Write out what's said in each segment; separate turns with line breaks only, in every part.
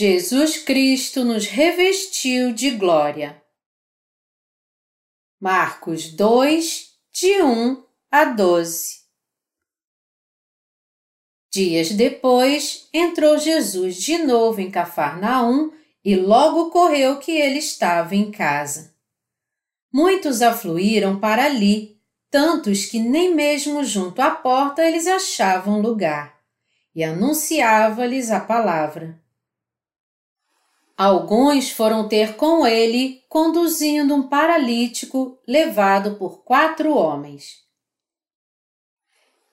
Jesus Cristo nos revestiu de glória. Marcos 2, de 1 a 12 Dias depois, entrou Jesus de novo em Cafarnaum e logo correu que ele estava em casa. Muitos afluíram para ali, tantos que nem mesmo junto à porta eles achavam lugar, e anunciava-lhes a palavra. Alguns foram ter com ele, conduzindo um paralítico levado por quatro homens.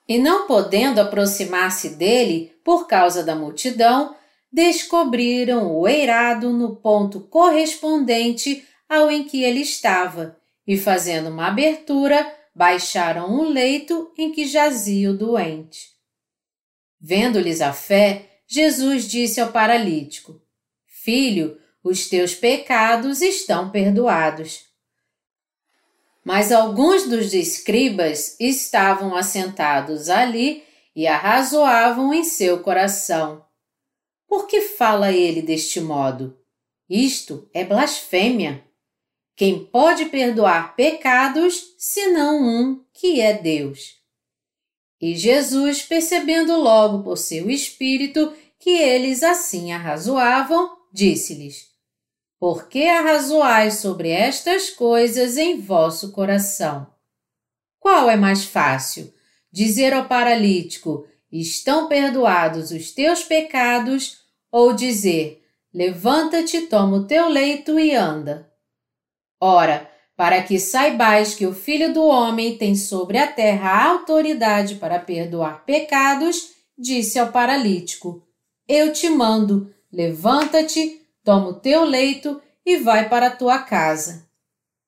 E não podendo aproximar-se dele por causa da multidão, descobriram o eirado no ponto correspondente ao em que ele estava e, fazendo uma abertura, baixaram o leito em que jazia o doente. Vendo-lhes a fé, Jesus disse ao paralítico: Filho, os teus pecados estão perdoados. Mas alguns dos escribas estavam assentados ali e arrazoavam em seu coração. Por que fala ele deste modo? Isto é blasfêmia. Quem pode perdoar pecados, senão um, que é Deus? E Jesus, percebendo logo por seu espírito que eles assim arrazoavam, disse-lhes: Por que arrazoais sobre estas coisas em vosso coração? Qual é mais fácil? Dizer ao paralítico: Estão perdoados os teus pecados, ou dizer: Levanta-te, toma o teu leito e anda. Ora, para que saibais que o Filho do Homem tem sobre a terra a autoridade para perdoar pecados, disse ao paralítico: Eu te mando, Levanta-te, toma o teu leito e vai para a tua casa.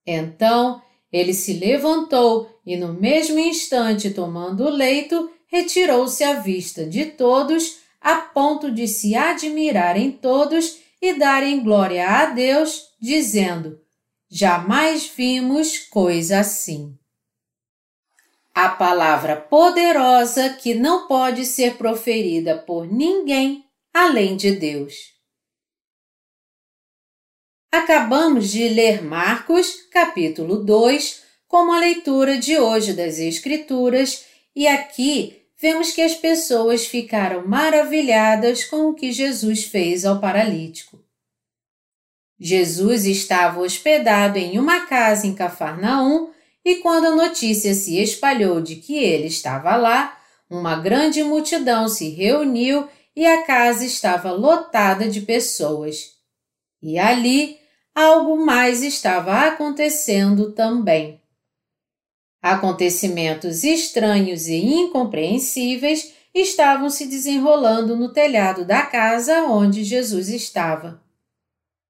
Então ele se levantou e, no mesmo instante, tomando o leito, retirou-se à vista de todos, a ponto de se admirarem todos e darem glória a Deus, dizendo: Jamais vimos coisa assim. A palavra poderosa que não pode ser proferida por ninguém além de Deus. Acabamos de ler Marcos, capítulo 2, como a leitura de hoje das Escrituras, e aqui vemos que as pessoas ficaram maravilhadas com o que Jesus fez ao paralítico. Jesus estava hospedado em uma casa em Cafarnaum e quando a notícia se espalhou de que ele estava lá, uma grande multidão se reuniu e a casa estava lotada de pessoas. E ali algo mais estava acontecendo também. Acontecimentos estranhos e incompreensíveis estavam se desenrolando no telhado da casa onde Jesus estava.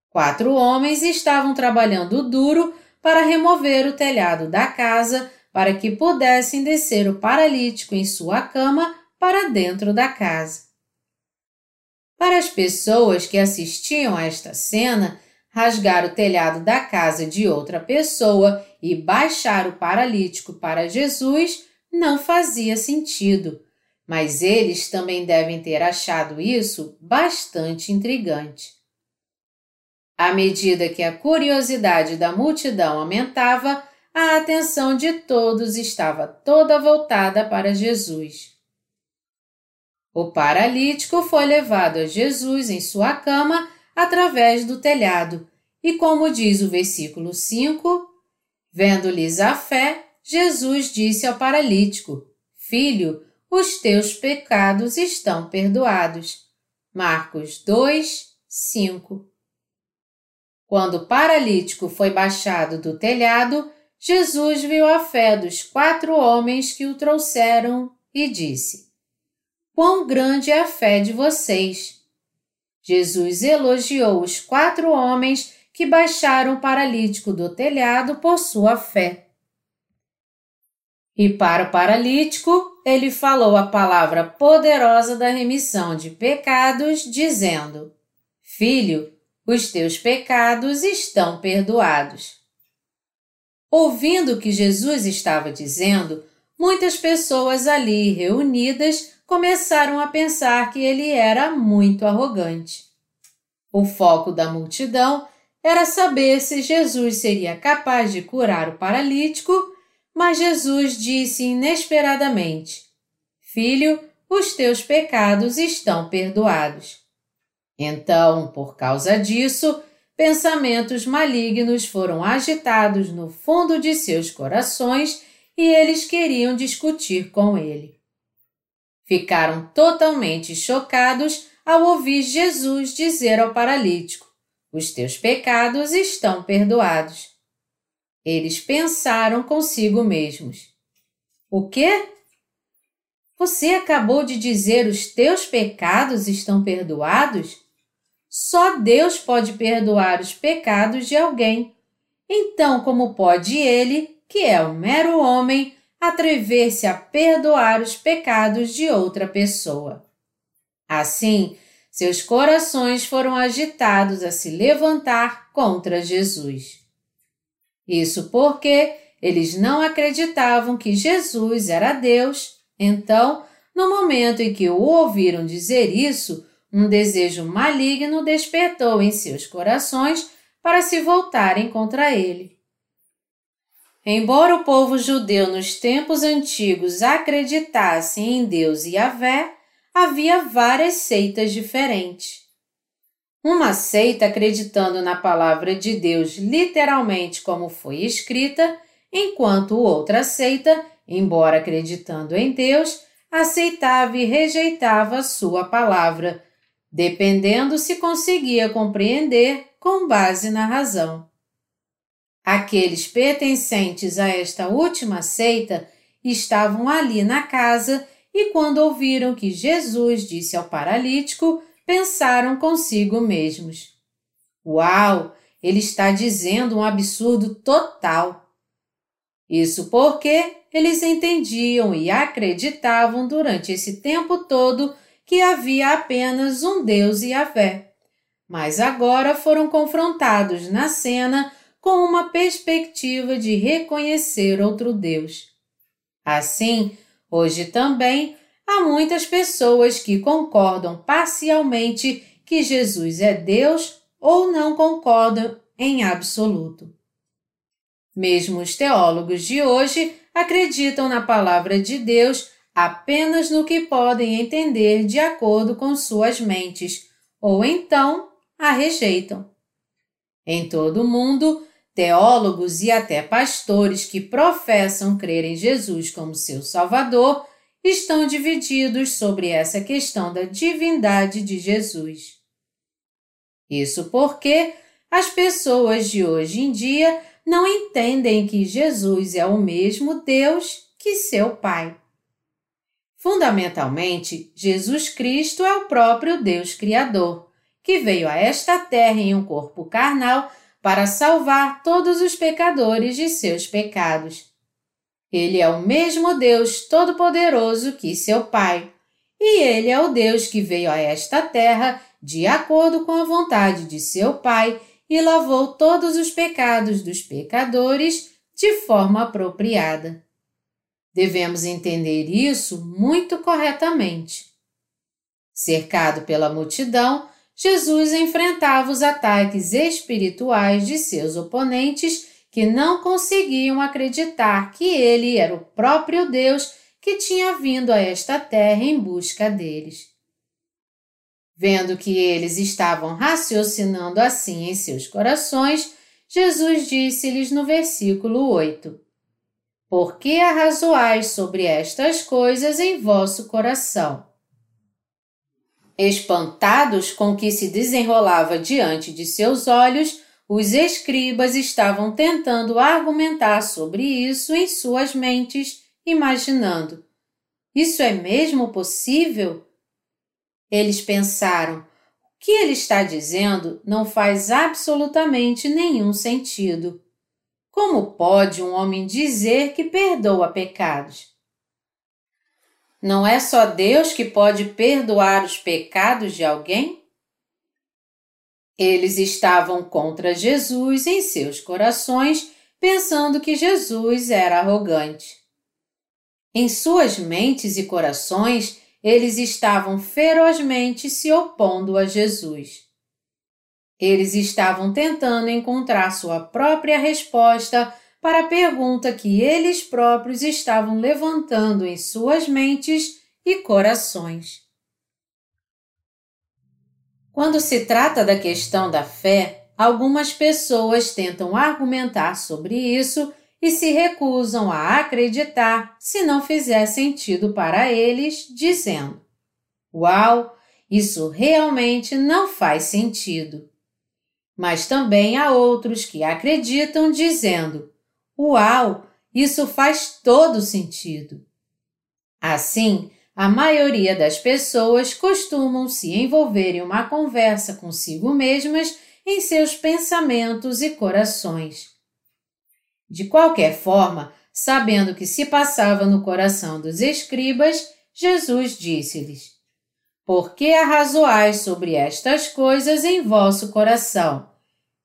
Quatro homens estavam trabalhando duro para remover o telhado da casa para que pudessem descer o paralítico em sua cama para dentro da casa. Para as pessoas que assistiam a esta cena, rasgar o telhado da casa de outra pessoa e baixar o paralítico para Jesus não fazia sentido, mas eles também devem ter achado isso bastante intrigante. À medida que a curiosidade da multidão aumentava, a atenção de todos estava toda voltada para Jesus. O paralítico foi levado a Jesus em sua cama através do telhado, e como diz o versículo 5, vendo-lhes a fé, Jesus disse ao paralítico: Filho, os teus pecados estão perdoados. Marcos 2, 5. Quando o paralítico foi baixado do telhado, Jesus viu a fé dos quatro homens que o trouxeram e disse: quão grande é a fé de vocês. Jesus elogiou os quatro homens que baixaram o paralítico do telhado por sua fé. E para o paralítico, ele falou a palavra poderosa da remissão de pecados, dizendo: Filho, os teus pecados estão perdoados. Ouvindo o que Jesus estava dizendo, muitas pessoas ali reunidas começaram a pensar que ele era muito arrogante. O foco da multidão era saber se Jesus seria capaz de curar o paralítico, mas Jesus disse inesperadamente: Filho, os teus pecados estão perdoados. Então, por causa disso, pensamentos malignos foram agitados no fundo de seus corações e eles queriam discutir com ele. Ficaram totalmente chocados ao ouvir Jesus dizer ao paralítico: Os teus pecados estão perdoados. Eles pensaram consigo mesmos: O quê? Você acabou de dizer os teus pecados estão perdoados? Só Deus pode perdoar os pecados de alguém. Então, como pode ele, que é um mero homem, atrever-se a perdoar os pecados de outra pessoa? Assim, seus corações foram agitados a se levantar contra Jesus. Isso porque eles não acreditavam que Jesus era Deus. Então, no momento em que o ouviram dizer isso, um desejo maligno despertou em seus corações para se voltarem contra ele. Embora o povo judeu nos tempos antigos acreditasse em Deus e Yahvé, havia várias seitas diferentes. Uma seita acreditando na palavra de Deus literalmente como foi escrita, enquanto outra seita, embora acreditando em Deus, aceitava e rejeitava sua palavra, dependendo se conseguia compreender com base na razão. Aqueles pertencentes a esta última seita estavam ali na casa e, quando ouviram que Jesus disse ao paralítico, pensaram consigo mesmos: Uau, ele está dizendo um absurdo total. Isso porque eles entendiam e acreditavam durante esse tempo todo que havia apenas um Deus e a fé. Mas agora foram confrontados na cena com uma perspectiva de reconhecer outro Deus. Assim, Hoje também há muitas pessoas que concordam parcialmente que Jesus é Deus ou não concordam em absoluto. Mesmo os teólogos de hoje acreditam na palavra de Deus apenas no que podem entender de acordo com suas mentes, ou então a rejeitam. Em todo o mundo, Teólogos e até pastores que professam crer em Jesus como seu Salvador estão divididos sobre essa questão da divindade de Jesus. Isso porque as pessoas de hoje em dia não entendem que Jesus é o mesmo Deus que seu Pai. Fundamentalmente, Jesus Cristo é o próprio Deus Criador, que veio a esta terra em um corpo carnal para salvar todos os pecadores de seus pecados. Ele é o mesmo Deus Todo-Poderoso que seu Pai, e ele é o Deus que veio a esta terra de acordo com a vontade de seu Pai e lavou todos os pecados dos pecadores de forma apropriada. Devemos entender isso muito corretamente. Cercado pela multidão, Jesus enfrentava os ataques espirituais de seus oponentes que não conseguiam acreditar que ele era o próprio Deus que tinha vindo a esta terra em busca deles. Vendo que eles estavam raciocinando assim em seus corações, Jesus disse-lhes no versículo 8: Por que arrazoais sobre estas coisas em vosso coração? Espantados com o que se desenrolava diante de seus olhos, os escribas estavam tentando argumentar sobre isso em suas mentes, imaginando: Isso é mesmo possível? Eles pensaram: o que ele está dizendo não faz absolutamente nenhum sentido. Como pode um homem dizer que perdoa pecados? Não é só Deus que pode perdoar os pecados de alguém? Eles estavam contra Jesus em seus corações, pensando que Jesus era arrogante. Em suas mentes e corações, eles estavam ferozmente se opondo a Jesus. Eles estavam tentando encontrar sua própria resposta para a pergunta que eles próprios estavam levantando em suas mentes e corações. Quando se trata da questão da fé, algumas pessoas tentam argumentar sobre isso e se recusam a acreditar se não fizer sentido para eles, dizendo: Uau, isso realmente não faz sentido. Mas também há outros que acreditam dizendo: Uau, isso faz todo sentido. Assim, a maioria das pessoas costumam se envolver em uma conversa consigo mesmas em seus pensamentos e corações. De qualquer forma, sabendo que se passava no coração dos escribas, Jesus disse-lhes: Por que arrazoais sobre estas coisas em vosso coração?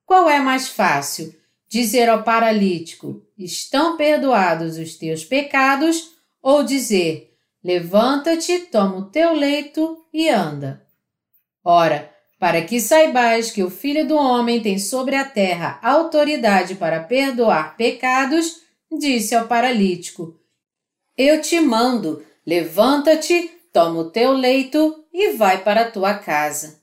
Qual é mais fácil? Dizer ao paralítico: Estão perdoados os teus pecados? Ou dizer: Levanta-te, toma o teu leito e anda. Ora, para que saibais que o Filho do Homem tem sobre a terra autoridade para perdoar pecados, disse ao paralítico: Eu te mando, levanta-te, toma o teu leito e vai para a tua casa.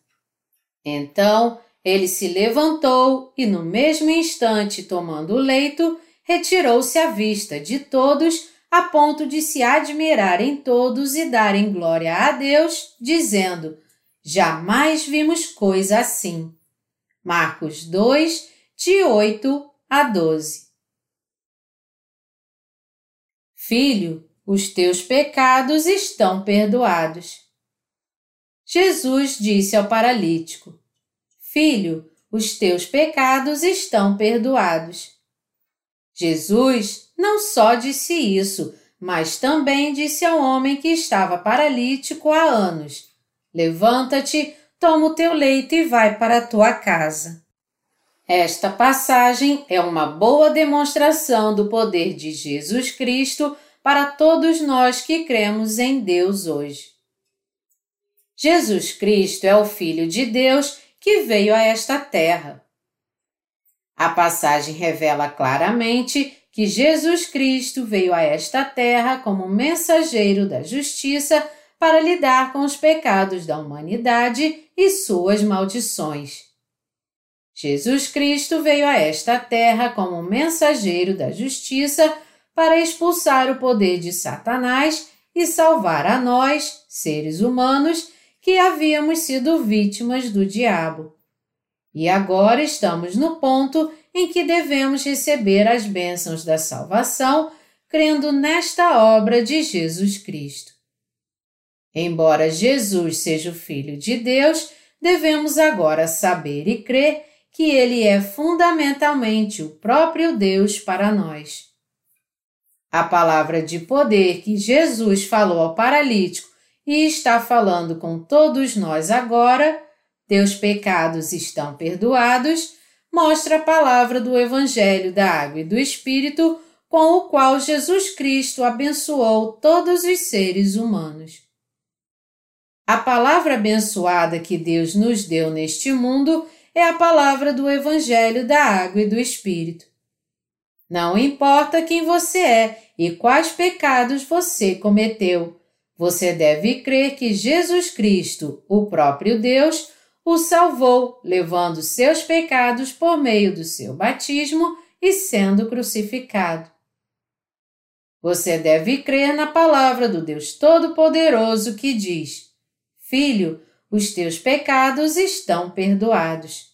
Então ele se levantou e, no mesmo instante, tomando o leito, retirou-se à vista de todos, a ponto de se admirarem todos e darem glória a Deus, dizendo: Jamais vimos coisa assim. Marcos 2, de 8 a 12. Filho, os teus pecados estão perdoados. Jesus disse ao paralítico: Filho, os teus pecados estão perdoados. Jesus não só disse isso, mas também disse ao homem que estava paralítico há anos: Levanta-te, toma o teu leito e vai para a tua casa. Esta passagem é uma boa demonstração do poder de Jesus Cristo para todos nós que cremos em Deus hoje. Jesus Cristo é o Filho de Deus que veio a esta terra. A passagem revela claramente que Jesus Cristo veio a esta terra como mensageiro da justiça para lidar com os pecados da humanidade e suas maldições. Jesus Cristo veio a esta terra como mensageiro da justiça para expulsar o poder de Satanás e salvar a nós, seres humanos, que havíamos sido vítimas do diabo. E agora estamos no ponto em que devemos receber as bênçãos da salvação, crendo nesta obra de Jesus Cristo. Embora Jesus seja o Filho de Deus, devemos agora saber e crer que ele é fundamentalmente o próprio Deus para nós. A palavra de poder que Jesus falou ao paralítico e está falando com todos nós agora, teus pecados estão perdoados, mostra a palavra do Evangelho da Água e do Espírito com o qual Jesus Cristo abençoou todos os seres humanos. A palavra abençoada que Deus nos deu neste mundo é a palavra do Evangelho da Água e do Espírito. Não importa quem você é e quais pecados você cometeu, você deve crer que Jesus Cristo, o próprio Deus, o salvou, levando seus pecados por meio do seu batismo e sendo crucificado. Você deve crer na palavra do Deus Todo-Poderoso que diz: Filho, os teus pecados estão perdoados.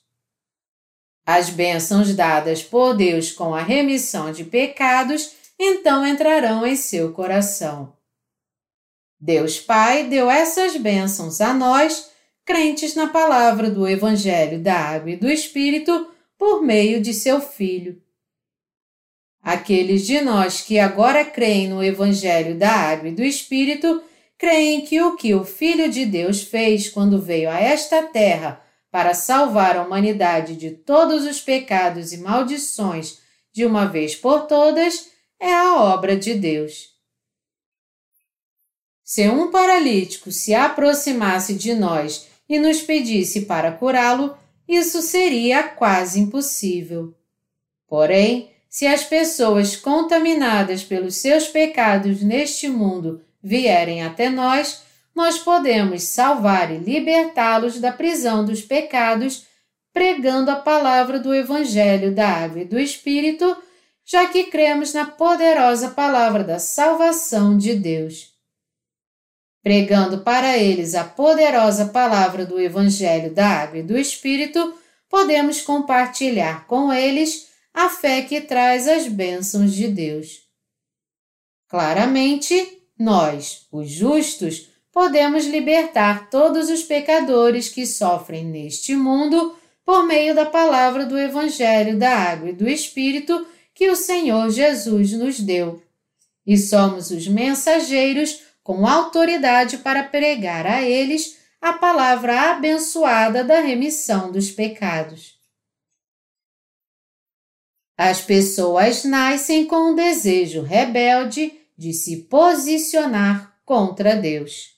As bênçãos dadas por Deus com a remissão de pecados então entrarão em seu coração. Deus Pai deu essas bênçãos a nós, crentes na palavra do Evangelho da Água e do Espírito, por meio de seu Filho. Aqueles de nós que agora creem no Evangelho da Água e do Espírito creem que o que o Filho de Deus fez quando veio a esta terra para salvar a humanidade de todos os pecados e maldições de uma vez por todas é a obra de Deus. Se um paralítico se aproximasse de nós e nos pedisse para curá-lo, isso seria quase impossível. Porém, se as pessoas contaminadas pelos seus pecados neste mundo vierem até nós, nós podemos salvar e libertá-los da prisão dos pecados, pregando a palavra do Evangelho da Água e do Espírito, já que cremos na poderosa palavra da salvação de Deus. Pregando para eles a poderosa palavra do Evangelho da Água e do Espírito, podemos compartilhar com eles a fé que traz as bênçãos de Deus. Claramente, nós, os justos, podemos libertar todos os pecadores que sofrem neste mundo por meio da palavra do Evangelho da Água e do Espírito que o Senhor Jesus nos deu. E somos os mensageiros com autoridade para pregar a eles a palavra abençoada da remissão dos pecados. As pessoas nascem com um desejo rebelde de se posicionar contra Deus.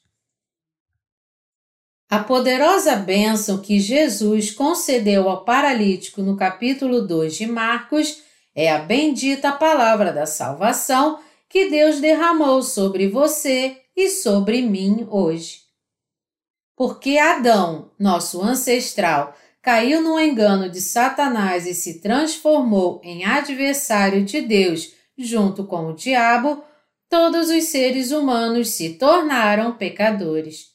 A poderosa bênção que Jesus concedeu ao paralítico no capítulo 2 de Marcos é a bendita palavra da salvação que Deus derramou sobre você e sobre mim hoje. Porque Adão, nosso ancestral, caiu no engano de Satanás e se transformou em adversário de Deus junto com o diabo, todos os seres humanos se tornaram pecadores.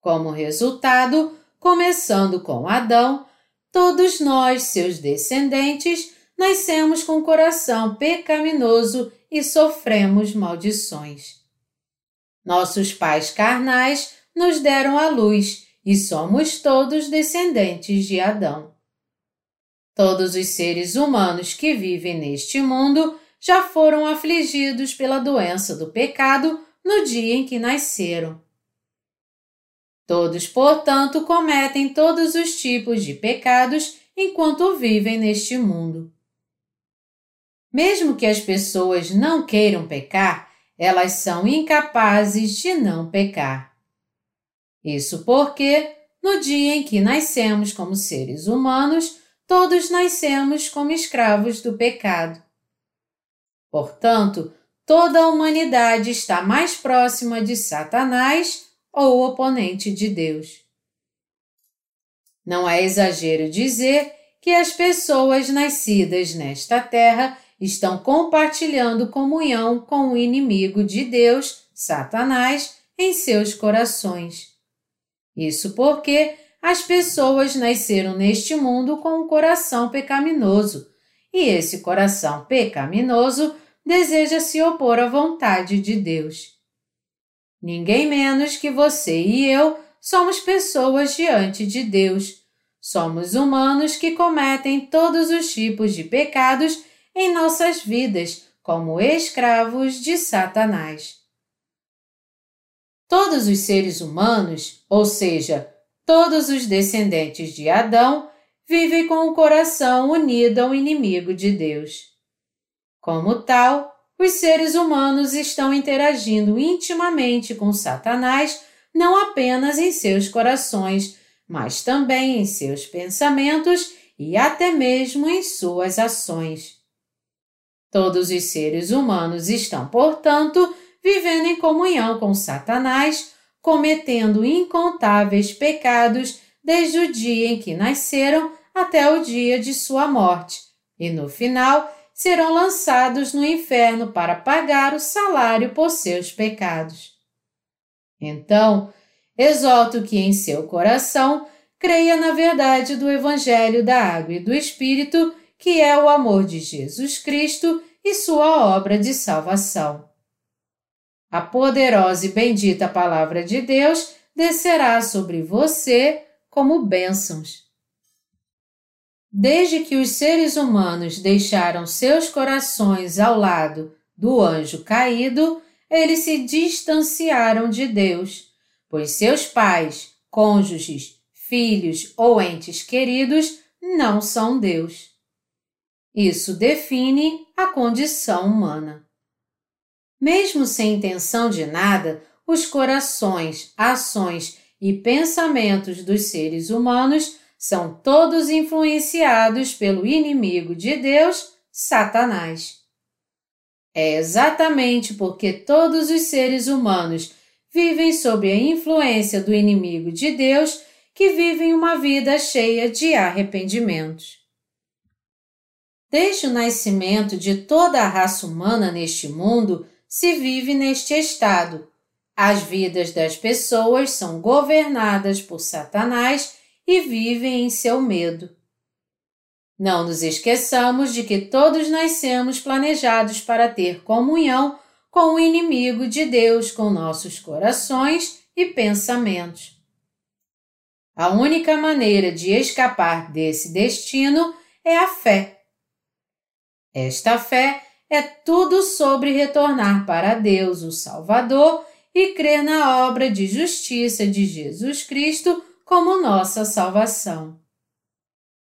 Como resultado, começando com Adão, todos nós, seus descendentes, nascemos com coração pecaminoso e sofremos maldições. Nossos pais carnais nos deram a luz e somos todos descendentes de Adão. Todos os seres humanos que vivem neste mundo já foram afligidos pela doença do pecado no dia em que nasceram. Todos, portanto, cometem todos os tipos de pecados enquanto vivem neste mundo. Mesmo que as pessoas não queiram pecar, elas são incapazes de não pecar. Isso porque, no dia em que nascemos como seres humanos, todos nascemos como escravos do pecado. Portanto, toda a humanidade está mais próxima de Satanás ou oponente de Deus. Não é exagero dizer que as pessoas nascidas nesta terra estão compartilhando comunhão com o inimigo de Deus, Satanás, em seus corações. Isso porque as pessoas nasceram neste mundo com um coração pecaminoso, e esse coração pecaminoso deseja se opor à vontade de Deus. Ninguém menos que você e eu somos pessoas diante de Deus. Somos humanos que cometem todos os tipos de pecados em nossas vidas como escravos de Satanás. Todos os seres humanos, ou seja, todos os descendentes de Adão, vivem com o coração unido ao inimigo de Deus. Como tal, os seres humanos estão interagindo intimamente com Satanás não apenas em seus corações, mas também em seus pensamentos e até mesmo em suas ações. Todos os seres humanos estão, portanto, vivendo em comunhão com Satanás, cometendo incontáveis pecados desde o dia em que nasceram até o dia de sua morte, e no final serão lançados no inferno para pagar o salário por seus pecados. Então, exalto que em seu coração creia na verdade do Evangelho da Água e do Espírito que é o amor de Jesus Cristo e sua obra de salvação. A poderosa e bendita Palavra de Deus descerá sobre você como bênçãos. Desde que os seres humanos deixaram seus corações ao lado do anjo caído, eles se distanciaram de Deus, pois seus pais, cônjuges, filhos ou entes queridos não são Deus. Isso define a condição humana. Mesmo sem intenção de nada, os corações, ações e pensamentos dos seres humanos são todos influenciados pelo inimigo de Deus, Satanás. É exatamente porque todos os seres humanos vivem sob a influência do inimigo de Deus que vivem uma vida cheia de arrependimentos. Desde o nascimento de toda a raça humana neste mundo, se vive neste estado. As vidas das pessoas são governadas por Satanás e vivem em seu medo. Não nos esqueçamos de que todos nascemos planejados para ter comunhão com o inimigo de Deus com nossos corações e pensamentos. A única maneira de escapar desse destino é a fé. Esta fé é tudo sobre retornar para Deus, o Salvador, e crer na obra de justiça de Jesus Cristo como nossa salvação.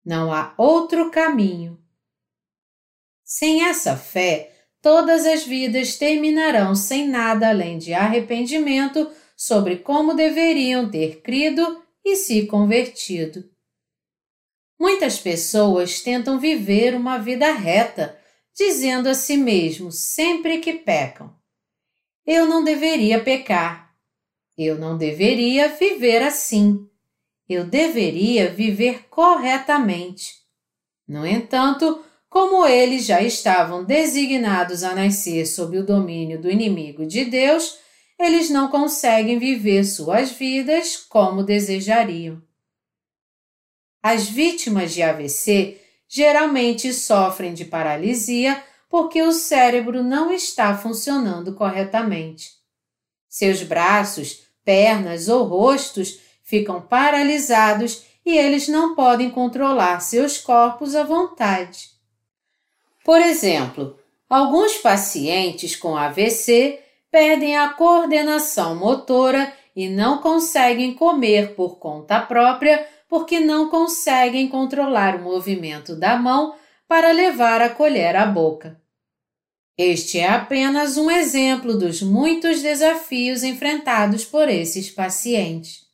Não há outro caminho. Sem essa fé, todas as vidas terminarão sem nada além de arrependimento sobre como deveriam ter crido e se convertido. Muitas pessoas tentam viver uma vida reta, dizendo a si mesmos sempre que pecam: Eu não deveria pecar. Eu não deveria viver assim eu deveria viver corretamente. No entanto, como eles já estavam designados a nascer sob o domínio do inimigo de Deus, eles não conseguem viver suas vidas como desejariam. As vítimas de AVC geralmente sofrem de paralisia porque o cérebro não está funcionando corretamente. Seus braços, pernas ou rostos ficam paralisados e eles não podem controlar seus corpos à vontade. Por exemplo, alguns pacientes com AVC perdem a coordenação motora e não conseguem comer por conta própria porque não conseguem controlar o movimento da mão para levar a colher à boca. Este é apenas um exemplo dos muitos desafios enfrentados por esses pacientes.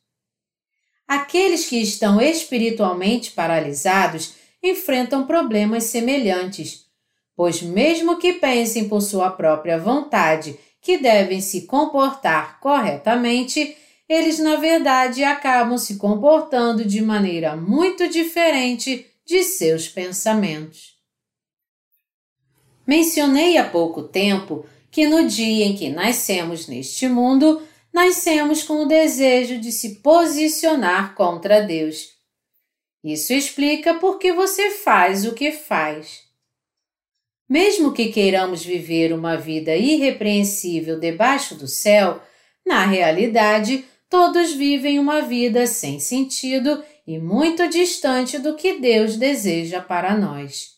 Aqueles que estão espiritualmente paralisados enfrentam problemas semelhantes, pois, mesmo que pensem por sua própria vontade que devem se comportar corretamente, eles na verdade acabam se comportando de maneira muito diferente de seus pensamentos. Mencionei há pouco tempo que no dia em que nascemos neste mundo, nascemos com o desejo de se posicionar contra Deus. Isso explica por que você faz o que faz. Mesmo que queiramos viver uma vida irrepreensível debaixo do céu, na realidade, todos vivem uma vida sem sentido e muito distante do que Deus deseja para nós.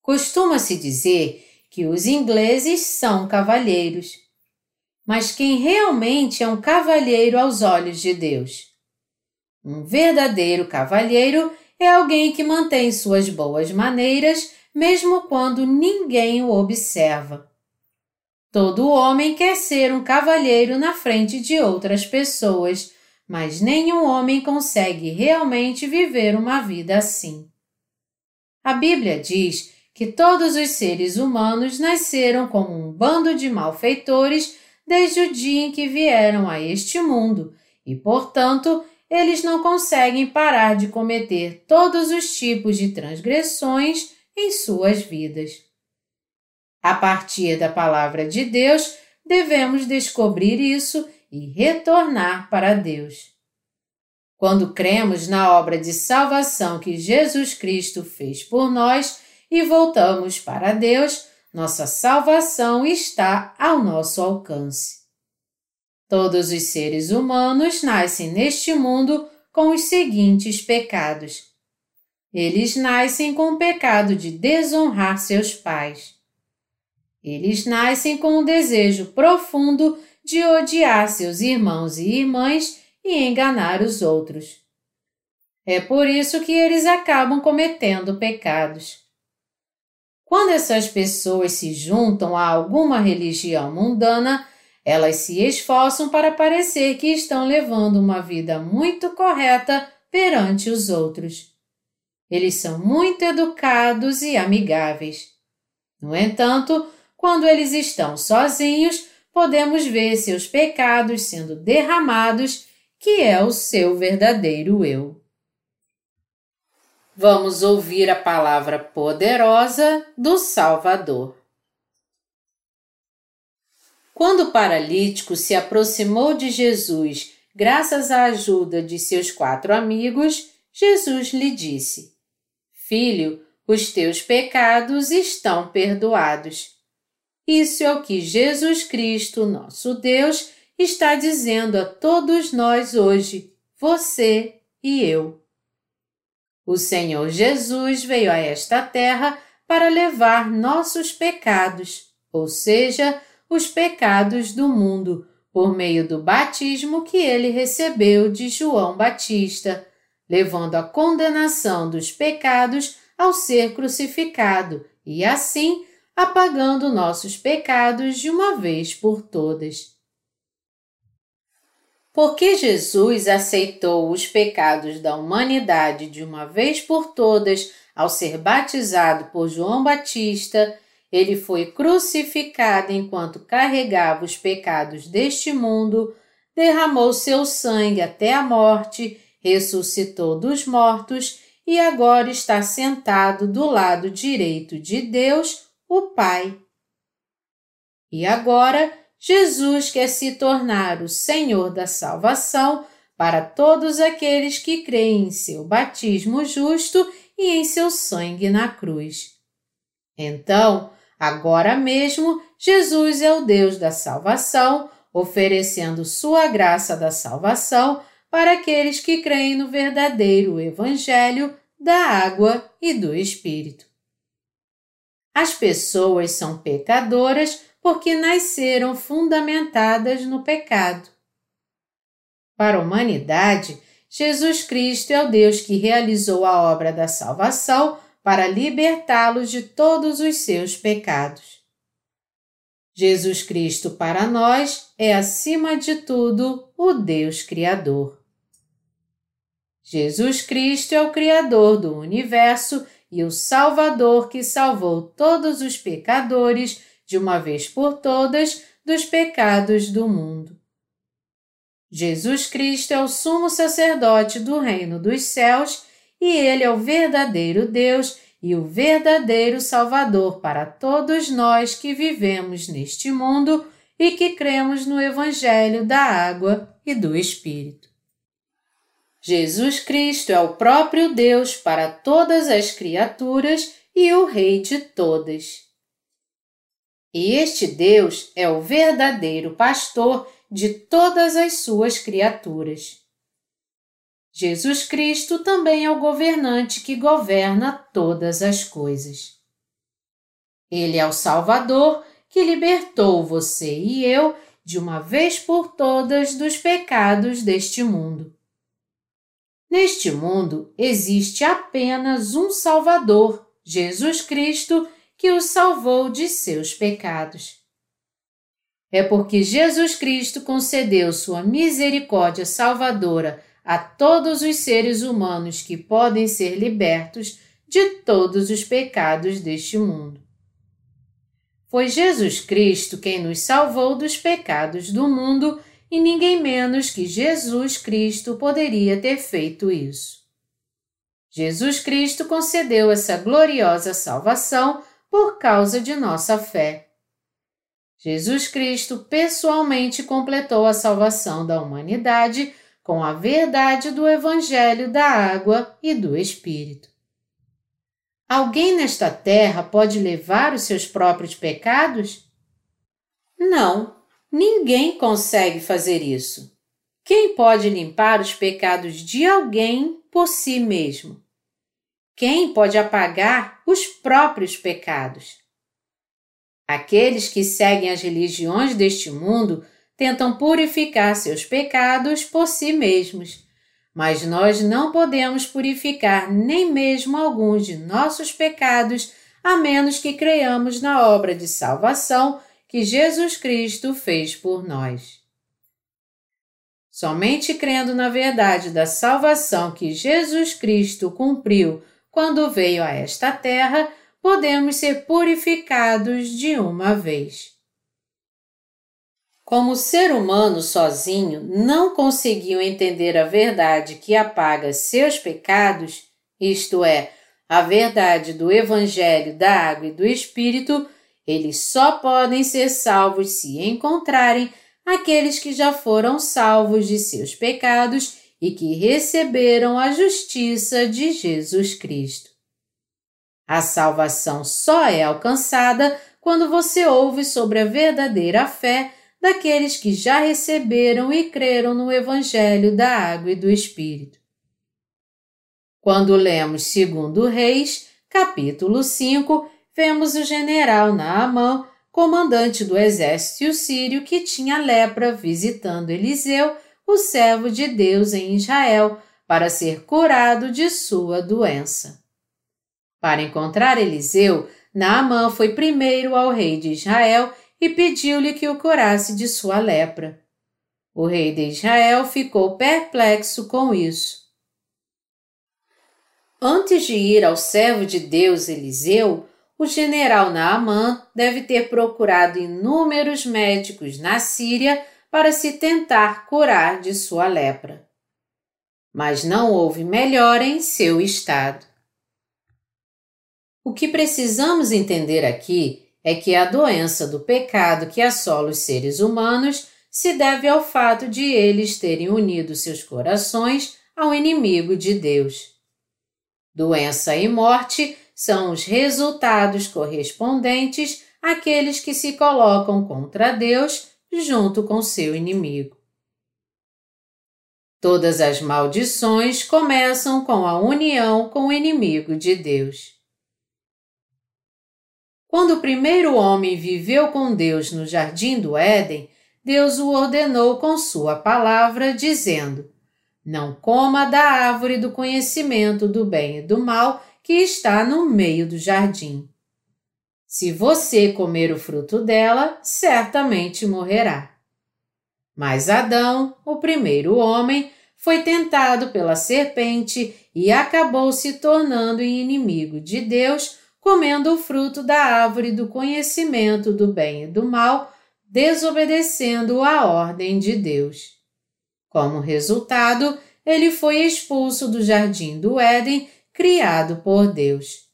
Costuma-se dizer que os ingleses são cavalheiros mas quem realmente é um cavalheiro aos olhos de Deus. Um verdadeiro cavalheiro é alguém que mantém suas boas maneiras mesmo quando ninguém o observa. Todo homem quer ser um cavalheiro na frente de outras pessoas, mas nenhum homem consegue realmente viver uma vida assim. A Bíblia diz que todos os seres humanos nasceram como um bando de malfeitores desde o dia em que vieram a este mundo e, portanto, eles não conseguem parar de cometer todos os tipos de transgressões em suas vidas. A partir da palavra de Deus, devemos descobrir isso e retornar para Deus. Quando cremos na obra de salvação que Jesus Cristo fez por nós e voltamos para Deus, nossa salvação está ao nosso alcance. Todos os seres humanos nascem neste mundo com os seguintes pecados. Eles nascem com o pecado de desonrar seus pais. Eles nascem com o desejo profundo de odiar seus irmãos e irmãs e enganar os outros. É por isso que eles acabam cometendo pecados. Quando essas pessoas se juntam a alguma religião mundana, elas se esforçam para parecer que estão levando uma vida muito correta perante os outros. Eles são muito educados e amigáveis. No entanto, quando eles estão sozinhos, podemos ver seus pecados sendo derramados, que é o seu verdadeiro eu. Vamos ouvir a palavra poderosa do Salvador. Quando o paralítico se aproximou de Jesus, graças à ajuda de seus quatro amigos, Jesus lhe disse: Filho, os teus pecados estão perdoados. Isso é o que Jesus Cristo, nosso Deus, está dizendo a todos nós hoje, você e eu. O Senhor Jesus veio a esta terra para levar nossos pecados, ou seja, os pecados do mundo, por meio do batismo que ele recebeu de João Batista, levando a condenação dos pecados ao ser crucificado e assim apagando nossos pecados de uma vez por todas. Porque Jesus aceitou os pecados da humanidade de uma vez por todas ao ser batizado por João Batista, ele foi crucificado enquanto carregava os pecados deste mundo, derramou seu sangue até a morte, ressuscitou dos mortos e agora está sentado do lado direito de Deus, o Pai. E agora, Jesus quer se tornar o Senhor da salvação para todos aqueles que creem em seu batismo justo e em seu sangue na cruz. Então, Agora mesmo, Jesus é o Deus da salvação, oferecendo sua graça da salvação para aqueles que creem no verdadeiro Evangelho da água e do Espírito. As pessoas são pecadoras porque nasceram fundamentadas no pecado. Para a humanidade, Jesus Cristo é o Deus que realizou a obra da salvação para libertá-los de todos os seus pecados. Jesus Cristo para nós é, acima de tudo, o Deus Criador. Jesus Cristo é o Criador do universo e o Salvador que salvou todos os pecadores, de uma vez por todas, dos pecados do mundo. Jesus Cristo é o sumo sacerdote do reino dos céus e Ele é o verdadeiro Deus e o verdadeiro Salvador para todos nós que vivemos neste mundo e que cremos no Evangelho da Água e do Espírito. Jesus Cristo é o próprio Deus para todas as criaturas e o Rei de todas. E este Deus é o verdadeiro pastor de todas as suas criaturas. Jesus Cristo também é o governante que governa todas as coisas. Ele é o Salvador que libertou você e eu de uma vez por todas dos pecados deste mundo. Neste mundo existe apenas um Salvador, Jesus Cristo, que os salvou de seus pecados. É porque Jesus Cristo concedeu sua misericórdia salvadora a todos os seres humanos que podem ser libertos de todos os pecados deste mundo. Foi Jesus Cristo quem nos salvou dos pecados do mundo e ninguém menos que Jesus Cristo poderia ter feito isso. Jesus Cristo concedeu essa gloriosa salvação por causa de nossa fé. Jesus Cristo pessoalmente completou a salvação da humanidade com a verdade do Evangelho da água e do Espírito. Alguém nesta terra pode levar os seus próprios pecados? Não, ninguém consegue fazer isso. Quem pode limpar os pecados de alguém por si mesmo? Quem pode apagar os próprios pecados? Aqueles que seguem as religiões deste mundo tentam purificar seus pecados por si mesmos, mas nós não podemos purificar nem mesmo alguns de nossos pecados a menos que creiamos na obra de salvação que Jesus Cristo fez por nós. Somente crendo na verdade da salvação que Jesus Cristo cumpriu quando veio a esta terra, podemos ser purificados de uma vez. Como o ser humano sozinho não conseguiu entender a verdade que apaga seus pecados, isto é, a verdade do Evangelho da Água e do Espírito, eles só podem ser salvos se encontrarem aqueles que já foram salvos de seus pecados e que receberam a justiça de Jesus Cristo. A salvação só é alcançada quando você ouve sobre a verdadeira fé daqueles que já receberam e creram no Evangelho da Água e do Espírito. Quando lemos segundo Reis, capítulo 5, vemos o general Naamã, comandante do exército sírio que tinha lepra, visitando Eliseu, o servo de Deus em Israel, para ser curado de sua doença. Para encontrar Eliseu, Naamã foi primeiro ao rei de Israel e pediu-lhe que o curasse de sua lepra. O rei de Israel ficou perplexo com isso. Antes de ir ao servo de Deus Eliseu, o general Naamã deve ter procurado inúmeros médicos na Síria para se tentar curar de sua lepra. Mas não houve melhora em seu estado. O que precisamos entender aqui é que a doença do pecado que assola os seres humanos se deve ao fato de eles terem unido seus corações ao inimigo de Deus. Doença e morte são os resultados correspondentes àqueles que se colocam contra Deus junto com seu inimigo. Todas as maldições começam com a união com o inimigo de Deus. Quando o primeiro homem viveu com Deus no jardim do Éden, Deus o ordenou com sua palavra, dizendo: Não coma da árvore do conhecimento do bem e do mal que está no meio do jardim. Se você comer o fruto dela, certamente morrerá. Mas Adão, o primeiro homem, foi tentado pela serpente e acabou se tornando inimigo de Deus comendo o fruto da árvore do conhecimento do bem e do mal, desobedecendo a ordem de Deus. Como resultado, ele foi expulso do jardim do Éden, criado por Deus.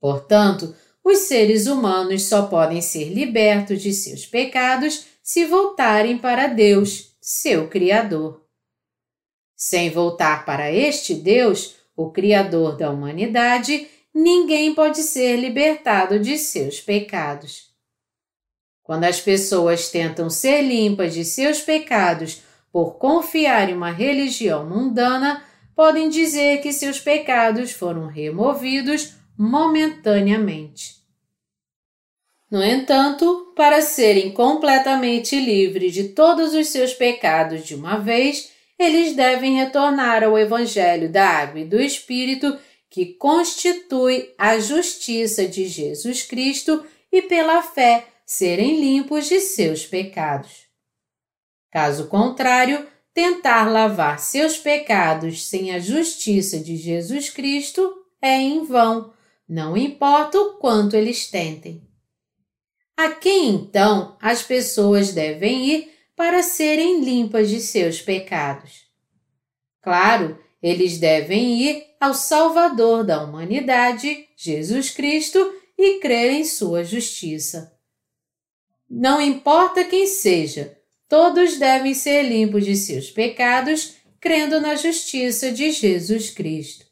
Portanto, os seres humanos só podem ser libertos de seus pecados se voltarem para Deus, seu Criador. Sem voltar para este Deus, o Criador da humanidade, ninguém pode ser libertado de seus pecados. Quando as pessoas tentam ser limpas de seus pecados por confiar em uma religião mundana, podem dizer que seus pecados foram removidos momentaneamente. No entanto, para serem completamente livres de todos os seus pecados de uma vez, eles devem retornar ao Evangelho da Água e do Espírito que constitui a justiça de Jesus Cristo e pela fé serem limpos de seus pecados. Caso contrário, tentar lavar seus pecados sem a justiça de Jesus Cristo é em vão, não importa o quanto eles tentem. A quem então as pessoas devem ir para serem limpas de seus pecados? Claro, eles devem ir ao Salvador da humanidade, Jesus Cristo, e crer em sua justiça. Não importa quem seja, todos devem ser limpos de seus pecados, crendo na justiça de Jesus Cristo.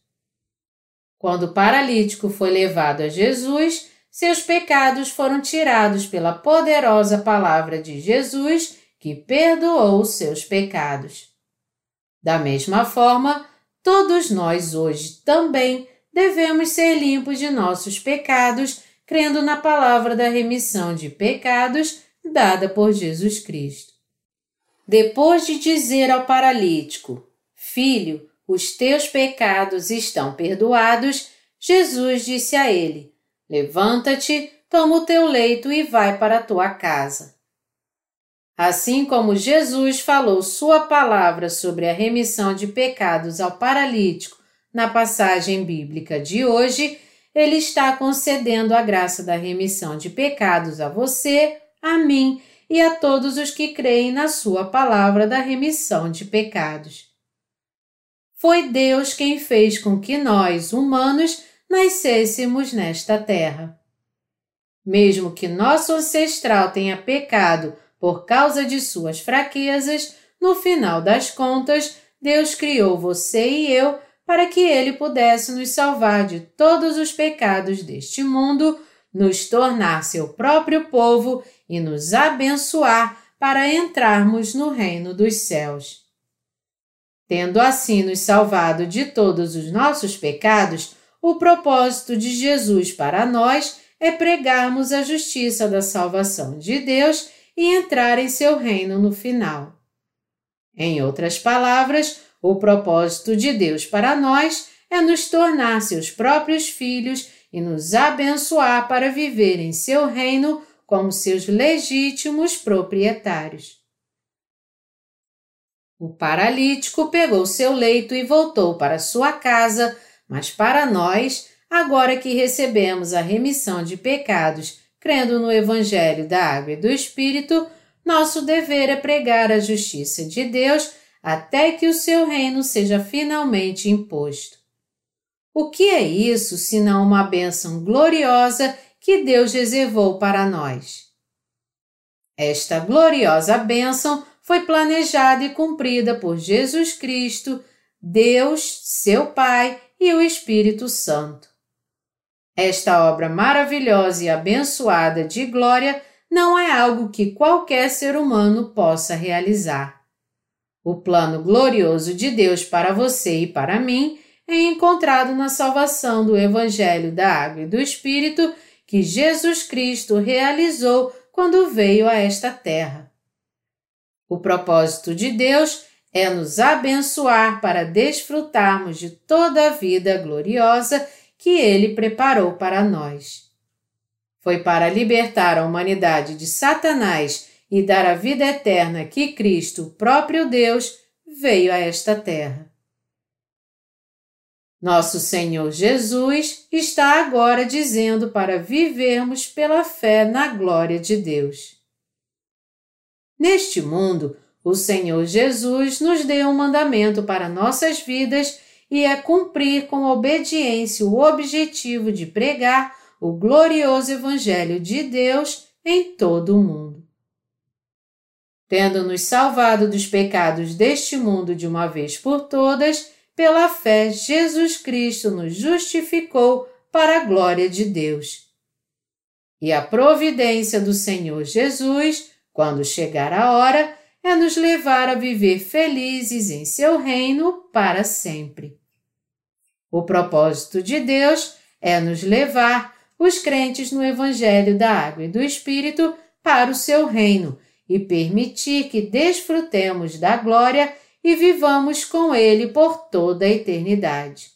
Quando o paralítico foi levado a Jesus, seus pecados foram tirados pela poderosa palavra de Jesus, que perdoou seus pecados. Da mesma forma, todos nós hoje também devemos ser limpos de nossos pecados, crendo na palavra da remissão de pecados dada por Jesus Cristo. Depois de dizer ao paralítico: Filho, os teus pecados estão perdoados, Jesus disse a ele: Levanta-te, toma o teu leito e vai para a tua casa. Assim como Jesus falou sua palavra sobre a remissão de pecados ao paralítico na passagem bíblica de hoje, ele está concedendo a graça da remissão de pecados a você, a mim e a todos os que creem na sua palavra da remissão de pecados. Foi Deus quem fez com que nós, humanos, nascêssemos nesta terra. Mesmo que nosso ancestral tenha pecado por causa de suas fraquezas, no final das contas, Deus criou você e eu para que Ele pudesse nos salvar de todos os pecados deste mundo, nos tornar seu próprio povo e nos abençoar para entrarmos no reino dos céus. Tendo assim nos salvado de todos os nossos pecados, o propósito de Jesus para nós é pregarmos a justiça da salvação de Deus e entrar em seu reino no final. Em outras palavras, o propósito de Deus para nós é nos tornar seus próprios filhos e nos abençoar para viver em seu reino como seus legítimos proprietários. O paralítico pegou seu leito e voltou para sua casa, mas para nós, agora que recebemos a remissão de pecados crendo no Evangelho da Água e do Espírito, nosso dever é pregar a justiça de Deus até que o seu reino seja finalmente imposto. O que é isso senão uma bênção gloriosa que Deus reservou para nós? Esta gloriosa bênção foi planejada e cumprida por Jesus Cristo, Deus, seu Pai e o Espírito Santo. Esta obra maravilhosa e abençoada de glória não é algo que qualquer ser humano possa realizar. O plano glorioso de Deus para você e para mim é encontrado na salvação do Evangelho da Água e do Espírito que Jesus Cristo realizou quando veio a esta terra. O propósito de Deus é nos abençoar para desfrutarmos de toda a vida gloriosa que ele preparou para nós. Foi para libertar a humanidade de Satanás e dar a vida eterna que Cristo, próprio Deus, veio a esta terra. Nosso Senhor Jesus está agora dizendo para vivermos pela fé na glória de Deus. Neste mundo, o Senhor Jesus nos deu um mandamento para nossas vidas e é cumprir com obediência o objetivo de pregar o glorioso Evangelho de Deus em todo o mundo. Tendo nos salvado dos pecados deste mundo de uma vez por todas, pela fé Jesus Cristo nos justificou para a glória de Deus. E a providência do Senhor Jesus, quando chegar a hora, é nos levar a viver felizes em seu reino para sempre. O propósito de Deus é nos levar, os crentes no Evangelho da Água e do Espírito, para o seu reino e permitir que desfrutemos da glória e vivamos com Ele por toda a eternidade.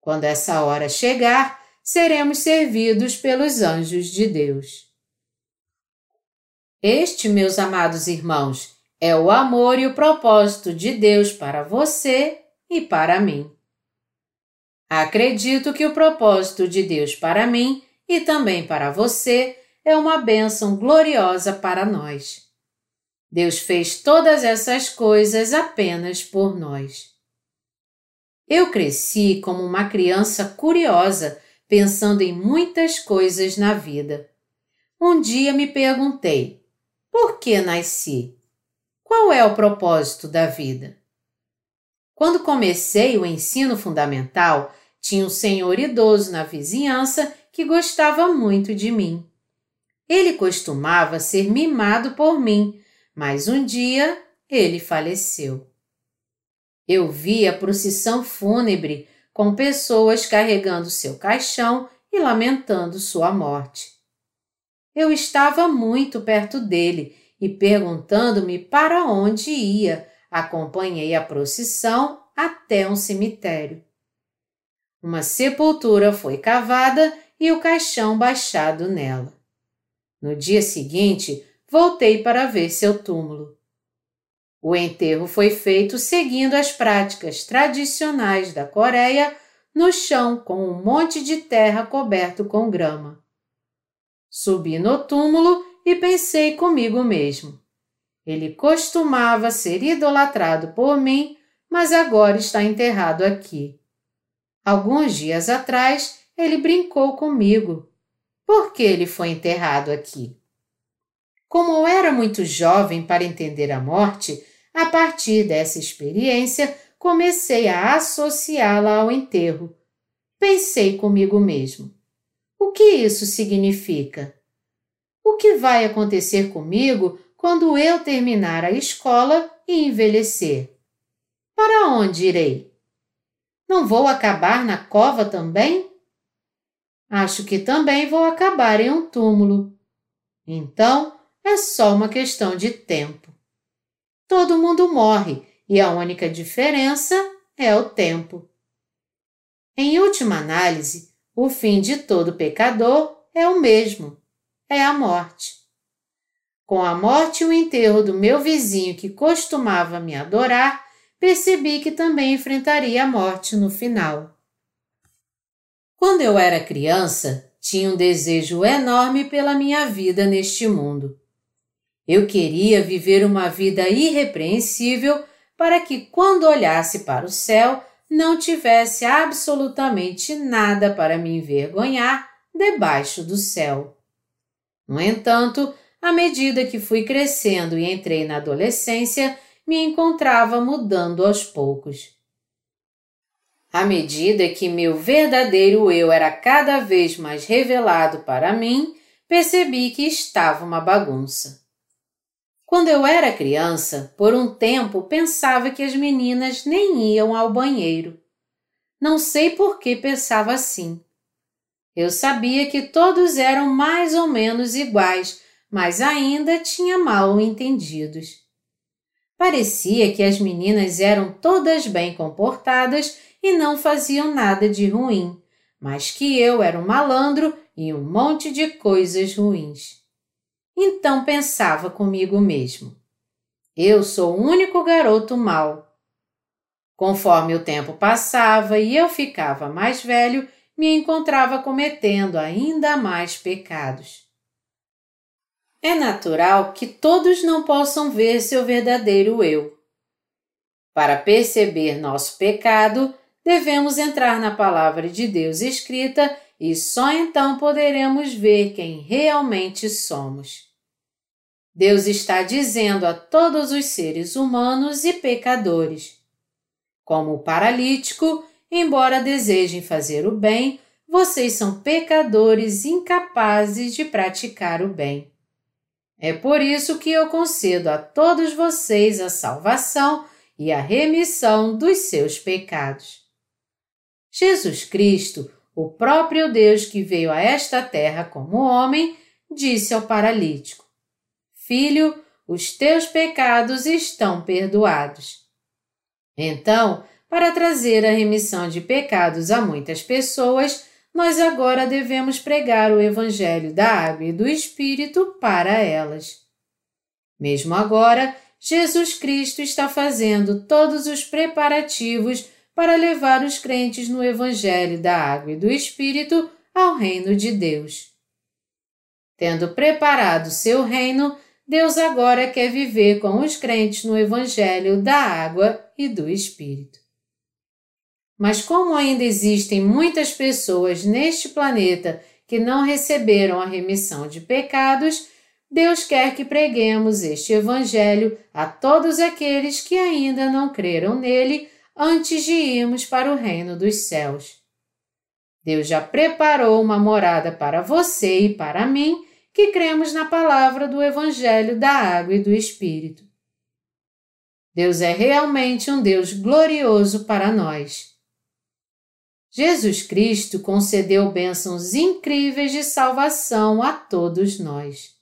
Quando essa hora chegar, seremos servidos pelos anjos de Deus. Este, meus amados irmãos, é o amor e o propósito de Deus para você e para mim. Acredito que o propósito de Deus para mim e também para você é uma bênção gloriosa para nós. Deus fez todas essas coisas apenas por nós. Eu cresci como uma criança curiosa, pensando em muitas coisas na vida. Um dia me perguntei: por que nasci? Qual é o propósito da vida? Quando comecei o ensino fundamental, tinha um senhor idoso na vizinhança que gostava muito de mim. Ele costumava ser mimado por mim, mas um dia ele faleceu. Eu vi a procissão fúnebre com pessoas carregando seu caixão e lamentando sua morte. Eu estava muito perto dele e, perguntando-me para onde ia, acompanhei a procissão até um cemitério. Uma sepultura foi cavada e o caixão baixado nela. No dia seguinte, voltei para ver seu túmulo. O enterro foi feito seguindo as práticas tradicionais da Coreia, no chão com um monte de terra coberto com grama. Subi no túmulo e pensei comigo mesmo. Ele costumava ser idolatrado por mim, mas agora está enterrado aqui. Alguns dias atrás, ele brincou comigo. Por que ele foi enterrado aqui? Como eu era muito jovem para entender a morte, a partir dessa experiência, comecei a associá-la ao enterro. Pensei comigo mesmo: o que isso significa? O que vai acontecer comigo quando eu terminar a escola e envelhecer? Para onde irei? Não vou acabar na cova também? Acho que também vou acabar em um túmulo. Então, é só uma questão de tempo. Todo mundo morre e a única diferença é o tempo. Em última análise, o fim de todo pecador é o mesmo: é a morte. Com a morte e o enterro do meu vizinho que costumava me adorar, percebi que também enfrentaria a morte no final. Quando eu era criança, tinha um desejo enorme pela minha vida neste mundo. Eu queria viver uma vida irrepreensível para que, quando olhasse para o céu, não tivesse absolutamente nada para me envergonhar debaixo do céu. No entanto, à medida que fui crescendo e entrei na adolescência, me encontrava mudando aos poucos. À medida que meu verdadeiro eu era cada vez mais revelado para mim, percebi que estava uma bagunça. Quando eu era criança, por um tempo pensava que as meninas nem iam ao banheiro. Não sei por que pensava assim. Eu sabia que todos eram mais ou menos iguais, mas ainda tinha mal entendidos. Parecia que as meninas eram todas bem comportadas e não faziam nada de ruim, mas que eu era um malandro e um monte de coisas ruins. Então pensava comigo mesmo: eu sou o único garoto mau. Conforme o tempo passava e eu ficava mais velho, me encontrava cometendo ainda mais pecados. É natural que todos não possam ver seu verdadeiro eu. Para perceber nosso pecado, devemos entrar na palavra de Deus escrita e só então poderemos ver quem realmente somos. Deus está dizendo a todos os seres humanos e pecadores. Como o paralítico, embora desejem fazer o bem, vocês são pecadores incapazes de praticar o bem. É por isso que eu concedo a todos vocês a salvação e a remissão dos seus pecados. Jesus Cristo o próprio Deus que veio a esta terra como homem, disse ao paralítico: Filho, os teus pecados estão perdoados. Então, para trazer a remissão de pecados a muitas pessoas, nós agora devemos pregar o Evangelho da Água e do Espírito para elas. Mesmo agora, Jesus Cristo está fazendo todos os preparativos para levar os crentes no Evangelho da Água e do Espírito ao reino de Deus. Tendo preparado seu reino, Deus agora quer viver com os crentes no Evangelho da Água e do Espírito. Mas, como ainda existem muitas pessoas neste planeta que não receberam a remissão de pecados, Deus quer que preguemos este Evangelho a todos aqueles que ainda não creram nele antes de irmos para o reino dos céus. Deus já preparou uma morada para você e para mim que cremos na palavra do Evangelho da Água e do Espírito. Deus é realmente um Deus glorioso para nós. Jesus Cristo concedeu bênçãos incríveis de salvação a todos nós.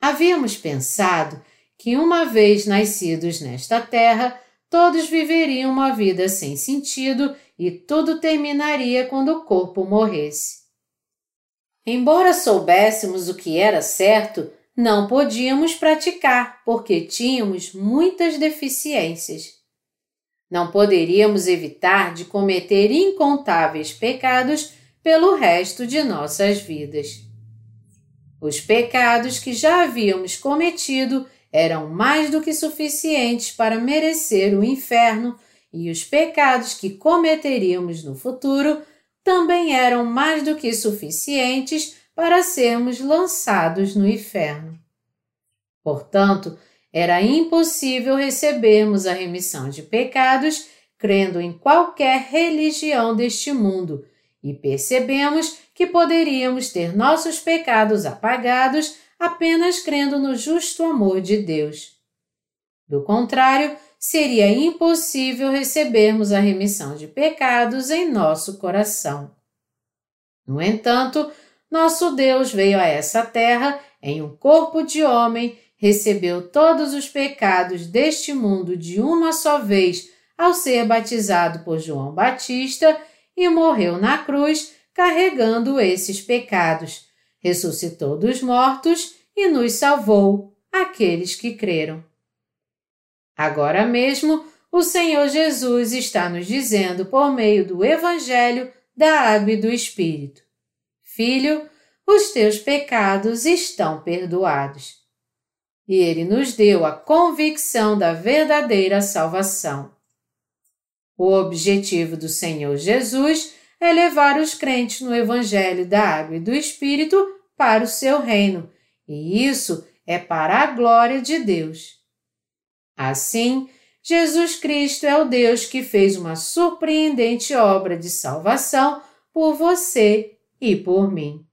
Havíamos pensado que, uma vez nascidos nesta terra, todos viveriam uma vida sem sentido e tudo terminaria quando o corpo morresse. Embora soubéssemos o que era certo, não podíamos praticar porque tínhamos muitas deficiências. Não poderíamos evitar de cometer incontáveis pecados pelo resto de nossas vidas. Os pecados que já havíamos cometido eram mais do que suficientes para merecer o inferno, e os pecados que cometeríamos no futuro também eram mais do que suficientes para sermos lançados no inferno. Portanto, era impossível recebermos a remissão de pecados crendo em qualquer religião deste mundo, e percebemos que poderíamos ter nossos pecados apagados apenas crendo no justo amor de Deus. Do contrário, seria impossível recebermos a remissão de pecados em nosso coração. No entanto, nosso Deus veio a essa terra em um corpo de homem, recebeu todos os pecados deste mundo de uma só vez ao ser batizado por João Batista e morreu na cruz carregando esses pecados, ressuscitou dos mortos e nos salvou, aqueles que creram. Agora mesmo, o Senhor Jesus está nos dizendo por meio do Evangelho da Água e do Espírito: Filho, os teus pecados estão perdoados. E ele nos deu a convicção da verdadeira salvação. O objetivo do Senhor Jesus é levar os crentes no Evangelho da Água e do Espírito para o seu reino, e isso é para a glória de Deus. Assim, Jesus Cristo é o Deus que fez uma surpreendente obra de salvação por você e por mim.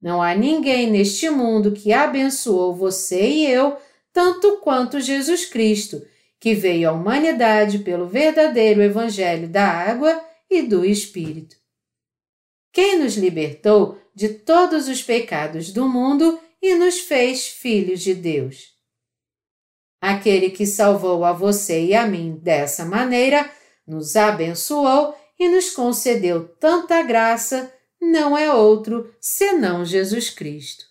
Não há ninguém neste mundo que abençoou você e eu tanto quanto Jesus Cristo, que veio à humanidade pelo verdadeiro Evangelho da água e do Espírito. Quem nos libertou de todos os pecados do mundo e nos fez filhos de Deus. Aquele que salvou a você e a mim dessa maneira, nos abençoou e nos concedeu tanta graça, não é outro senão Jesus Cristo.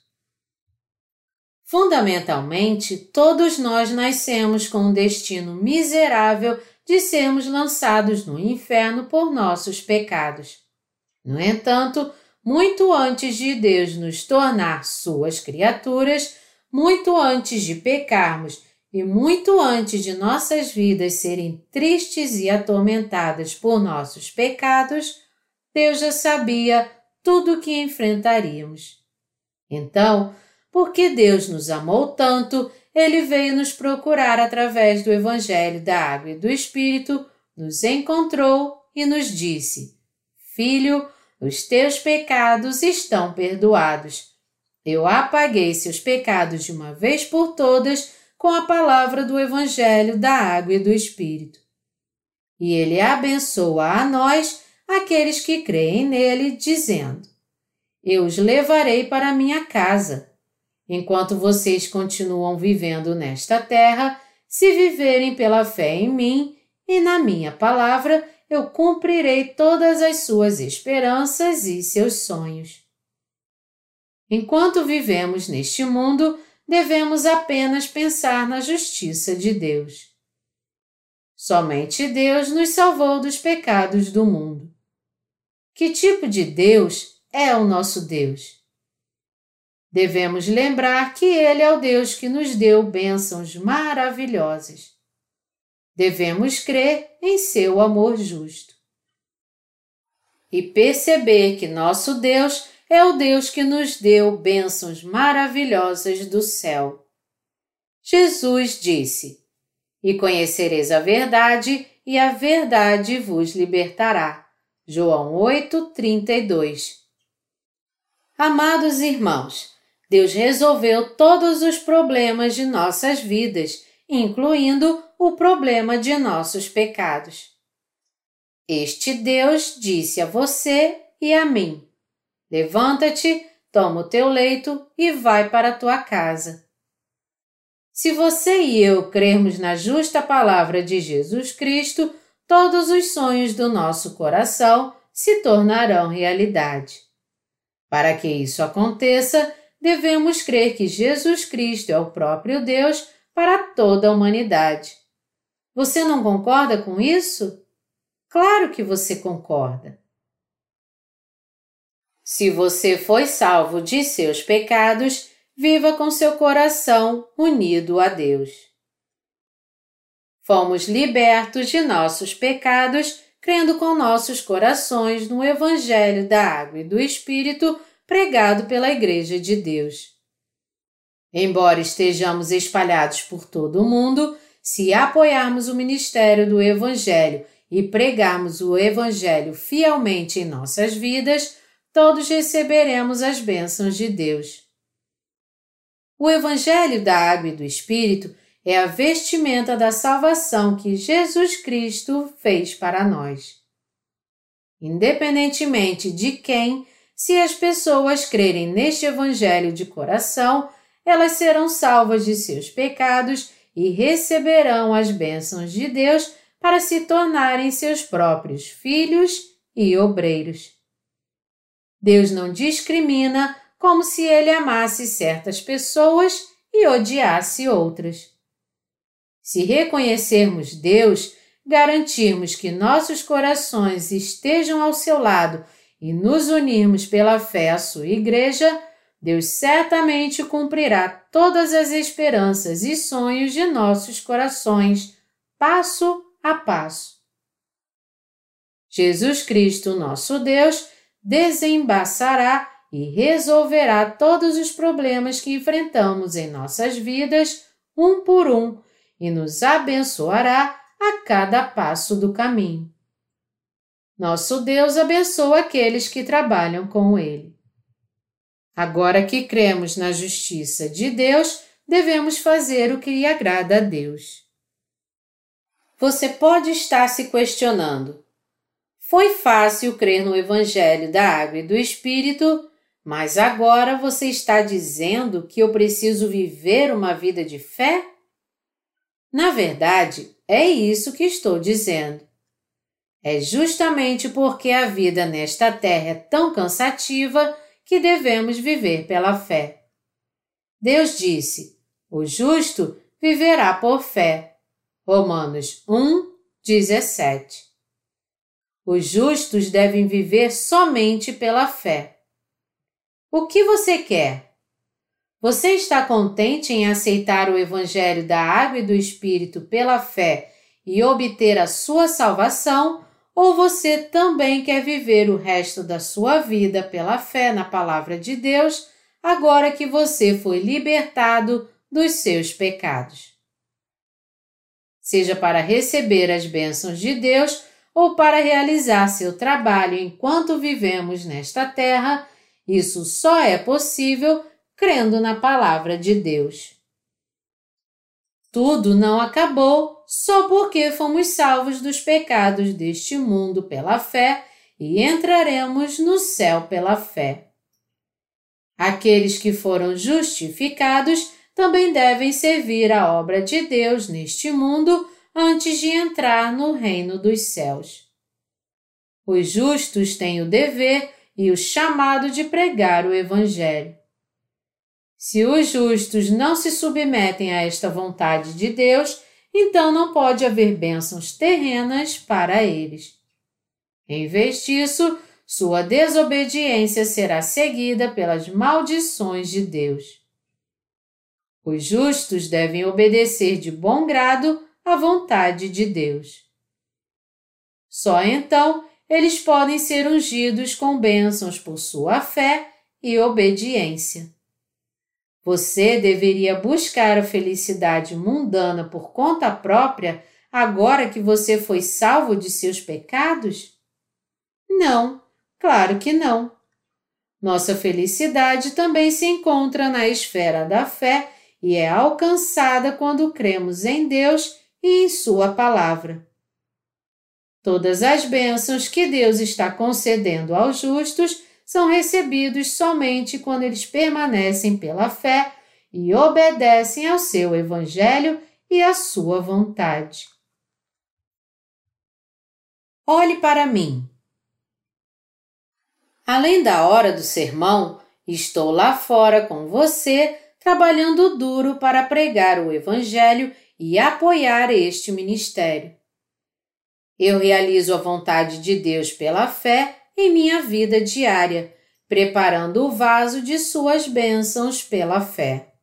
Fundamentalmente, todos nós nascemos com um destino miserável de sermos lançados no inferno por nossos pecados. No entanto, muito antes de Deus nos tornar suas criaturas, muito antes de pecarmos e muito antes de nossas vidas serem tristes e atormentadas por nossos pecados, Deus já sabia tudo o que enfrentaríamos. Então, porque Deus nos amou tanto, ele veio nos procurar através do Evangelho da Água e do Espírito, nos encontrou e nos disse: Filho, os teus pecados estão perdoados. Eu apaguei seus pecados de uma vez por todas com a palavra do Evangelho da Água e do Espírito. E ele abençoa a nós, aqueles que creem nele, dizendo: Eu os levarei para minha casa Enquanto vocês continuam vivendo nesta terra, se viverem pela fé em mim e na minha palavra, eu cumprirei todas as suas esperanças e seus sonhos. Enquanto vivemos neste mundo, devemos apenas pensar na justiça de Deus. Somente Deus nos salvou dos pecados do mundo. Que tipo de Deus é o nosso Deus? Devemos lembrar que Ele é o Deus que nos deu bênçãos maravilhosas. Devemos crer em seu amor justo. E perceber que nosso Deus é o Deus que nos deu bênçãos maravilhosas do céu. Jesus disse: E conhecereis a verdade, e a verdade vos libertará. João 8, 32. Amados irmãos, Deus resolveu todos os problemas de nossas vidas, incluindo o problema de nossos pecados. Este Deus disse a você e a mim: Levanta-te, toma o teu leito e vai para a tua casa. Se você e eu crermos na justa palavra de Jesus Cristo, todos os sonhos do nosso coração se tornarão realidade. Para que isso aconteça, devemos crer que Jesus Cristo é o próprio Deus para toda a humanidade. Você não concorda com isso? Claro que você concorda. Se você foi salvo de seus pecados, viva com seu coração unido a Deus. Fomos libertos de nossos pecados crendo com nossos corações no Evangelho da Água e do Espírito pregado pela Igreja de Deus. Embora estejamos espalhados por todo o mundo, se apoiarmos o ministério do Evangelho e pregarmos o Evangelho fielmente em nossas vidas, todos receberemos as bênçãos de Deus. O Evangelho da Água e do Espírito é a vestimenta da salvação que Jesus Cristo fez para nós. Independentemente de quem, se as pessoas crerem neste Evangelho de coração, elas serão salvas de seus pecados e receberão as bênçãos de Deus para se tornarem seus próprios filhos e obreiros. Deus não discrimina como se ele amasse certas pessoas e odiasse outras. Se reconhecermos Deus, garantirmos que nossos corações estejam ao seu lado e nos unirmos pela fé à sua igreja, Deus certamente cumprirá todas as esperanças e sonhos de nossos corações, passo a passo. Jesus Cristo, nosso Deus, desembaçará e resolverá todos os problemas que enfrentamos em nossas vidas, um por um, e nos abençoará a cada passo do caminho. Nosso Deus abençoa aqueles que trabalham com Ele. Agora que cremos na justiça de Deus, devemos fazer o que lhe agrada a Deus. Você pode estar se questionando. Foi fácil crer no Evangelho da Água e do Espírito, mas agora você está dizendo que eu preciso viver uma vida de fé? Na verdade, é isso que estou dizendo. É justamente porque a vida nesta terra é tão cansativa que devemos viver pela fé. Deus disse: o justo viverá por fé. Romanos 1, 17. Os justos devem viver somente pela fé. O que você quer? Você está contente em aceitar o Evangelho da Água e do Espírito pela fé e obter a sua salvação? Ou você também quer viver o resto da sua vida pela fé na Palavra de Deus, agora que você foi libertado dos seus pecados? Seja para receber as bênçãos de Deus ou para realizar seu trabalho enquanto vivemos nesta terra, isso só é possível crendo na palavra de Deus. Tudo não acabou só porque fomos salvos dos pecados deste mundo pela fé e entraremos no céu pela fé. Aqueles que foram justificados também devem servir a obra de Deus neste mundo antes de entrar no reino dos céus. Os justos têm o dever e o chamado de pregar o Evangelho. Se os justos não se submetem a esta vontade de Deus, então não pode haver bênçãos terrenas para eles. Em vez disso, sua desobediência será seguida pelas maldições de Deus. Os justos devem obedecer de bom grado à vontade de Deus. Só então eles podem ser ungidos com bênçãos por sua fé e obediência. Você deveria buscar a felicidade mundana por conta própria agora que você foi salvo de seus pecados? Não, claro que não. Nossa felicidade também se encontra na esfera da fé e é alcançada quando cremos em Deus e em Sua palavra. Todas as bênçãos que Deus está concedendo aos justos são recebidos somente quando eles permanecem pela fé e obedecem ao seu Evangelho e à sua vontade. Olhe para mim. Além da hora do sermão, estou lá fora com você, trabalhando duro para pregar o Evangelho e apoiar este ministério. Eu realizo a vontade de Deus pela fé em minha vida diária, preparando o vaso de suas bênçãos pela fé.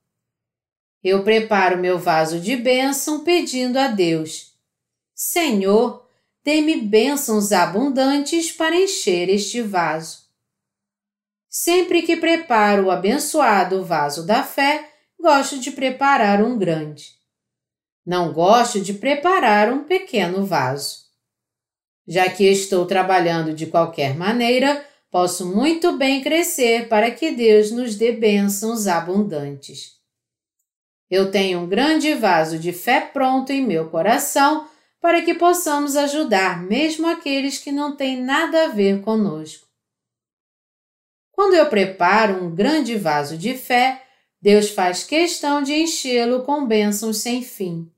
Eu preparo meu vaso de bênção pedindo a Deus: Senhor, dê-me bênçãos abundantes para encher este vaso. Sempre que preparo o abençoado vaso da fé, gosto de preparar um grande. Não gosto de preparar um pequeno vaso. Já que estou trabalhando de qualquer maneira, posso muito bem crescer para que Deus nos dê bênçãos abundantes. Eu tenho um grande vaso de fé pronto em meu coração para que possamos ajudar mesmo aqueles que não têm nada a ver conosco. Quando eu preparo um grande vaso de fé, Deus faz questão de enchê-lo com bênçãos sem fim.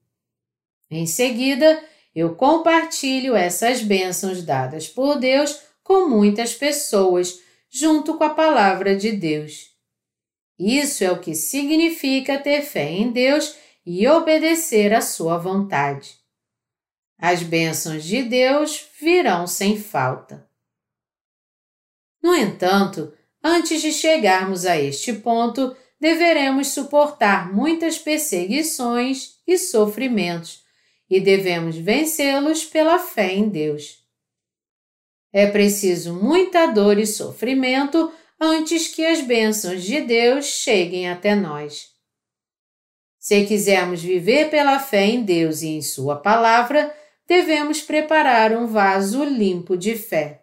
Em seguida, eu compartilho essas bênçãos dadas por Deus com muitas pessoas, junto com a palavra de Deus. Isso é o que significa ter fé em Deus e obedecer à Sua vontade. As bênçãos de Deus virão sem falta. No entanto, antes de chegarmos a este ponto, deveremos suportar muitas perseguições e sofrimentos e devemos vencê-los pela fé em Deus. É preciso muita dor e sofrimento antes que as bênçãos de Deus cheguem até nós. Se quisermos viver pela fé em Deus e em Sua palavra, devemos preparar um vaso limpo de fé.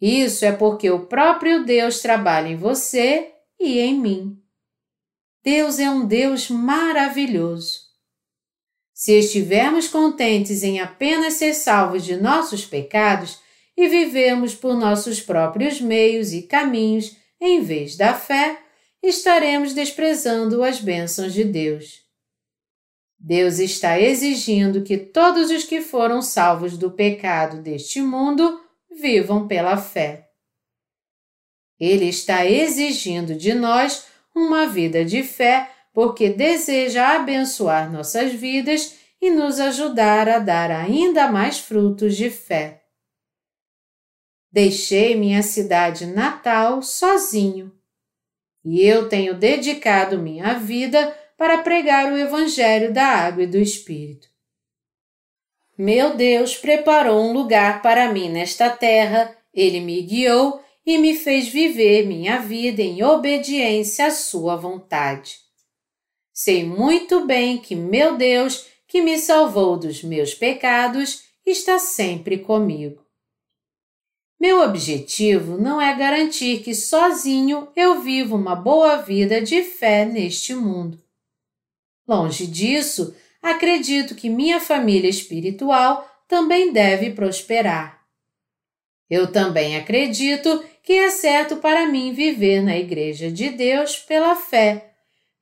Isso é porque o próprio Deus trabalha em você e em mim. Deus é um Deus maravilhoso. Se estivermos contentes em apenas ser salvos de nossos pecados, e vivemos por nossos próprios meios e caminhos em vez da fé, estaremos desprezando as bênçãos de Deus. Deus está exigindo que todos os que foram salvos do pecado deste mundo vivam pela fé. Ele está exigindo de nós uma vida de fé porque deseja abençoar nossas vidas e nos ajudar a dar ainda mais frutos de fé. Deixei minha cidade natal sozinho. E eu tenho dedicado minha vida para pregar o Evangelho da Água e do Espírito. Meu Deus preparou um lugar para mim nesta terra, ele me guiou e me fez viver minha vida em obediência à Sua vontade. Sei muito bem que meu Deus, que me salvou dos meus pecados, está sempre comigo. Meu objetivo não é garantir que sozinho eu vivo uma boa vida de fé neste mundo. Longe disso, acredito que minha família espiritual também deve prosperar. Eu também acredito que é certo para mim viver na Igreja de Deus pela fé,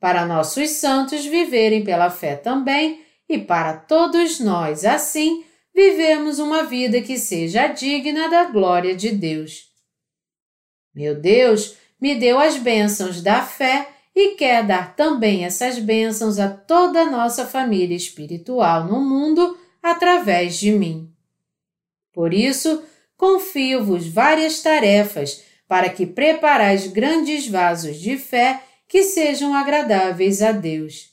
para nossos santos viverem pela fé também e para todos nós, assim, vivemos uma vida que seja digna da glória de Deus. Meu Deus me deu as bênçãos da fé e quer dar também essas bênçãos a toda a nossa família espiritual no mundo através de mim. Por isso, confio-vos várias tarefas para que preparais grandes vasos de fé que sejam agradáveis a Deus.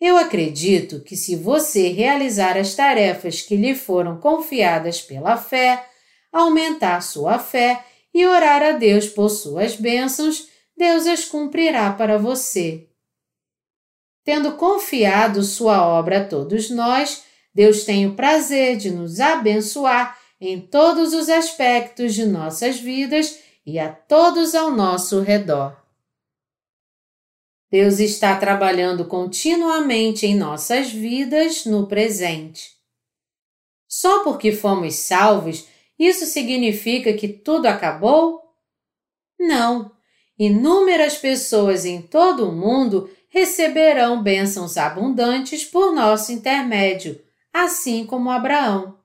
Eu acredito que se você realizar as tarefas que lhe foram confiadas pela fé, aumentar sua fé e orar a Deus por suas bênçãos, Deus as cumprirá para você. Tendo confiado sua obra a todos nós, Deus tem o prazer de nos abençoar em todos os aspectos de nossas vidas e a todos ao nosso redor. Deus está trabalhando continuamente em nossas vidas no presente. Só porque fomos salvos, isso significa que tudo acabou? Não. Inúmeras pessoas em todo o mundo receberão bênçãos abundantes por nosso intermédio, assim como Abraão.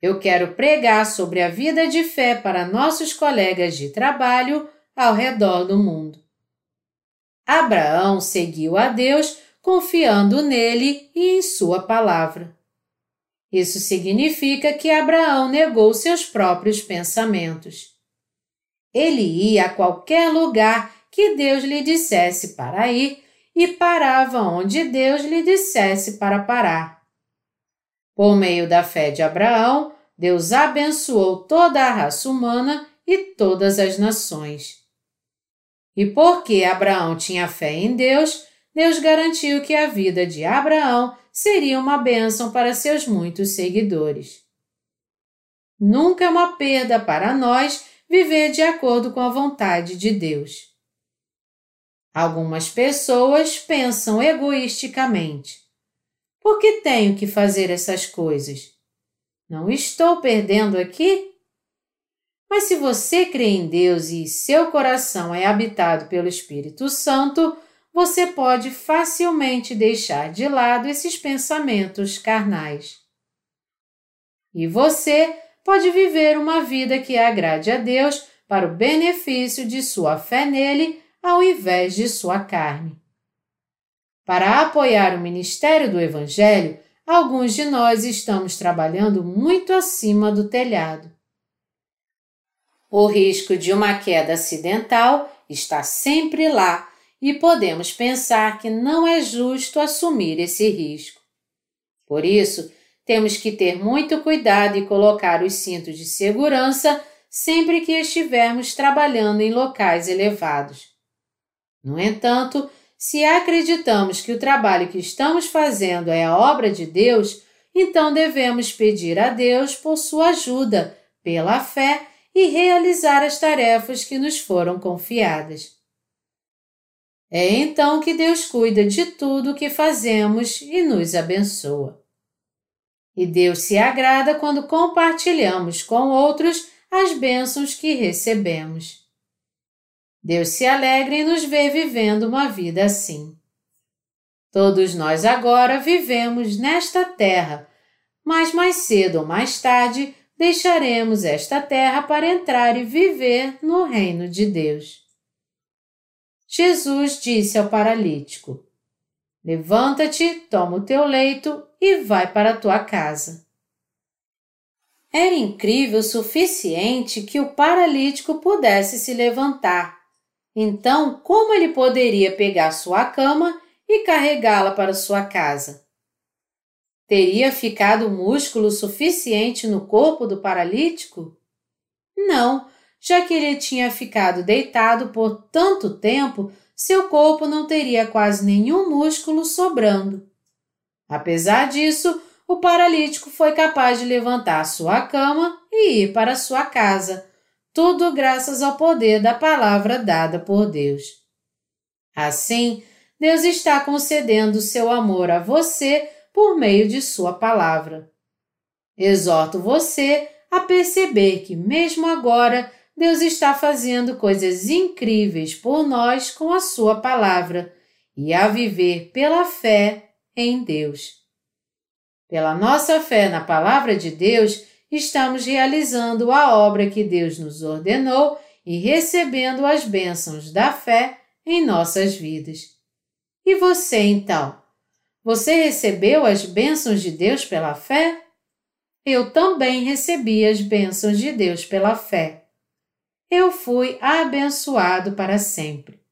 eu quero pregar sobre a vida de fé para nossos colegas de trabalho ao redor do mundo. Abraão seguiu a Deus confiando nele e em sua palavra. Isso significa que Abraão negou seus próprios pensamentos. Ele ia a qualquer lugar que Deus lhe dissesse para ir e parava onde Deus lhe dissesse para parar. Por meio da fé de Abraão, Deus abençoou toda a raça humana e todas as nações. E porque Abraão tinha fé em Deus, Deus garantiu que a vida de Abraão seria uma bênção para seus muitos seguidores. Nunca é uma perda para nós viver de acordo com a vontade de Deus. Algumas pessoas pensam egoisticamente: por que tenho que fazer essas coisas? Não estou perdendo aqui? Mas se você crê em Deus e seu coração é habitado pelo Espírito Santo, você pode facilmente deixar de lado esses pensamentos carnais. E você pode viver uma vida que agrade a Deus para o benefício de sua fé nele ao invés de sua carne. Para apoiar o ministério do Evangelho, alguns de nós estamos trabalhando muito acima do telhado. O risco de uma queda acidental está sempre lá e podemos pensar que não é justo assumir esse risco. Por isso, temos que ter muito cuidado e colocar os cintos de segurança sempre que estivermos trabalhando em locais elevados. No entanto, se acreditamos que o trabalho que estamos fazendo é a obra de Deus, então devemos pedir a Deus por sua ajuda, pela fé e realizar as tarefas que nos foram confiadas. É então que Deus cuida de tudo o que fazemos e nos abençoa. E Deus se agrada quando compartilhamos com outros as bênçãos que recebemos. Deus se alegra em nos ver vivendo uma vida assim. Todos nós agora vivemos nesta terra, mas mais cedo ou mais tarde deixaremos esta terra para entrar e viver no reino de Deus. Jesus disse ao paralítico: Levanta-te, toma o teu leito e vai para a tua casa. Era incrível o suficiente que o paralítico pudesse se levantar. Então, como ele poderia pegar sua cama e carregá-la para sua casa? Teria ficado músculo suficiente no corpo do paralítico? Não, já que ele tinha ficado deitado por tanto tempo, seu corpo não teria quase nenhum músculo sobrando. Apesar disso, o paralítico foi capaz de levantar sua cama e ir para sua casa, tudo graças ao poder da palavra dada por Deus. Assim, Deus está concedendo seu amor a você por meio de Sua palavra. Exorto você a perceber que, mesmo agora, Deus está fazendo coisas incríveis por nós com a Sua palavra e a viver pela fé em Deus. Pela nossa fé na palavra de Deus, estamos realizando a obra que Deus nos ordenou e recebendo as bênçãos da fé em nossas vidas. E você então? Você recebeu as bênçãos de Deus pela fé? Eu também recebi as bênçãos de Deus pela fé. Eu fui abençoado para sempre.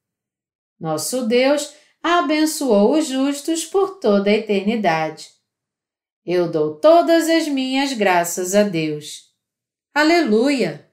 Nosso Deus abençoou os justos por toda a eternidade. Eu dou todas as minhas graças a Deus. Aleluia!